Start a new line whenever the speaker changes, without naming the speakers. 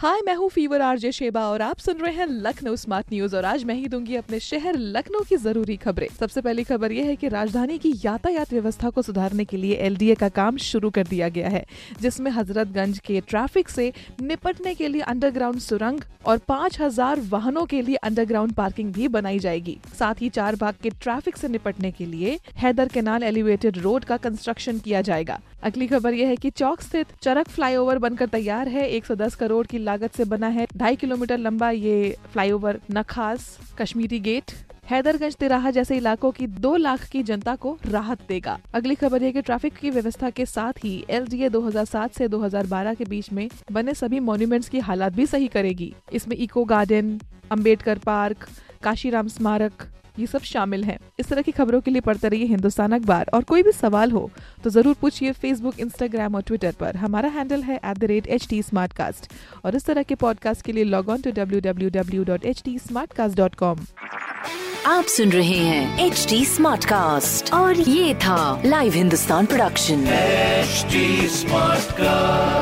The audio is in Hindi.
हाय मैं हूँ फीवर आरजे शेबा और आप सुन रहे हैं लखनऊ स्मार्ट न्यूज़ और आज मैं ही दूँगी अपने शहर लखनऊ की ज़रूरी खबरें। सबसे पहली खबर यह है कि राजधानी की यातायात व्यवस्था को सुधारने के लिए एलडीए का काम शुरू कर दिया गया है, जिसमें हजरतगंज के ट्रैफ़िक से निपटने के लिए अंडरग्राउंड सुरंग और पाँच हज़ार वाहनों के लिए अंडरग्राउंड पार्किंग भी बनाई जाएगी। साथ ही चार भाग के ट्रैफ़िक से निपटने के लिए हैदर केनाल एलिवेटेड रोड का कंस्ट्रक्शन किया जाएगा। अगली खबर यह है कि चौक स्थित चरक फ्लाईओवर बनकर तैयार है। 110 करोड़ की लागत से बना है। ढाई किलोमीटर लंबा ये फ्लाईओवर नखास कश्मीरी गेट हैदरगंज तिराहा जैसे इलाकों की दो लाख की जनता को राहत देगा। अगली खबर है कि ट्रैफ़िक की व्यवस्था के साथ ही एलजीए 2007 से 2012 के बीच में बने सभी मॉन्यूमेंट्स की हालात भी सही करेगी। इसमें eco garden Ambedkar park Kanshiram स्मारक ये सब शामिल हैं। इस तरह की खबरों के लिए पढ़ते रहिए हिंदुस्तान अखबार। और कोई भी सवाल हो तो ज़रूर पूछिए फेसबुक इंस्टाग्राम और ट्विटर पर। हमारा हैंडल है at the rate H T और इस तरह के पॉडकास्ट के लिए log on to W W W dot H T Smartcast dot com
आप सुन रहे हैं एच डी स्मार्ट कास्ट और ये था live Hindustan production
HD Smartcast.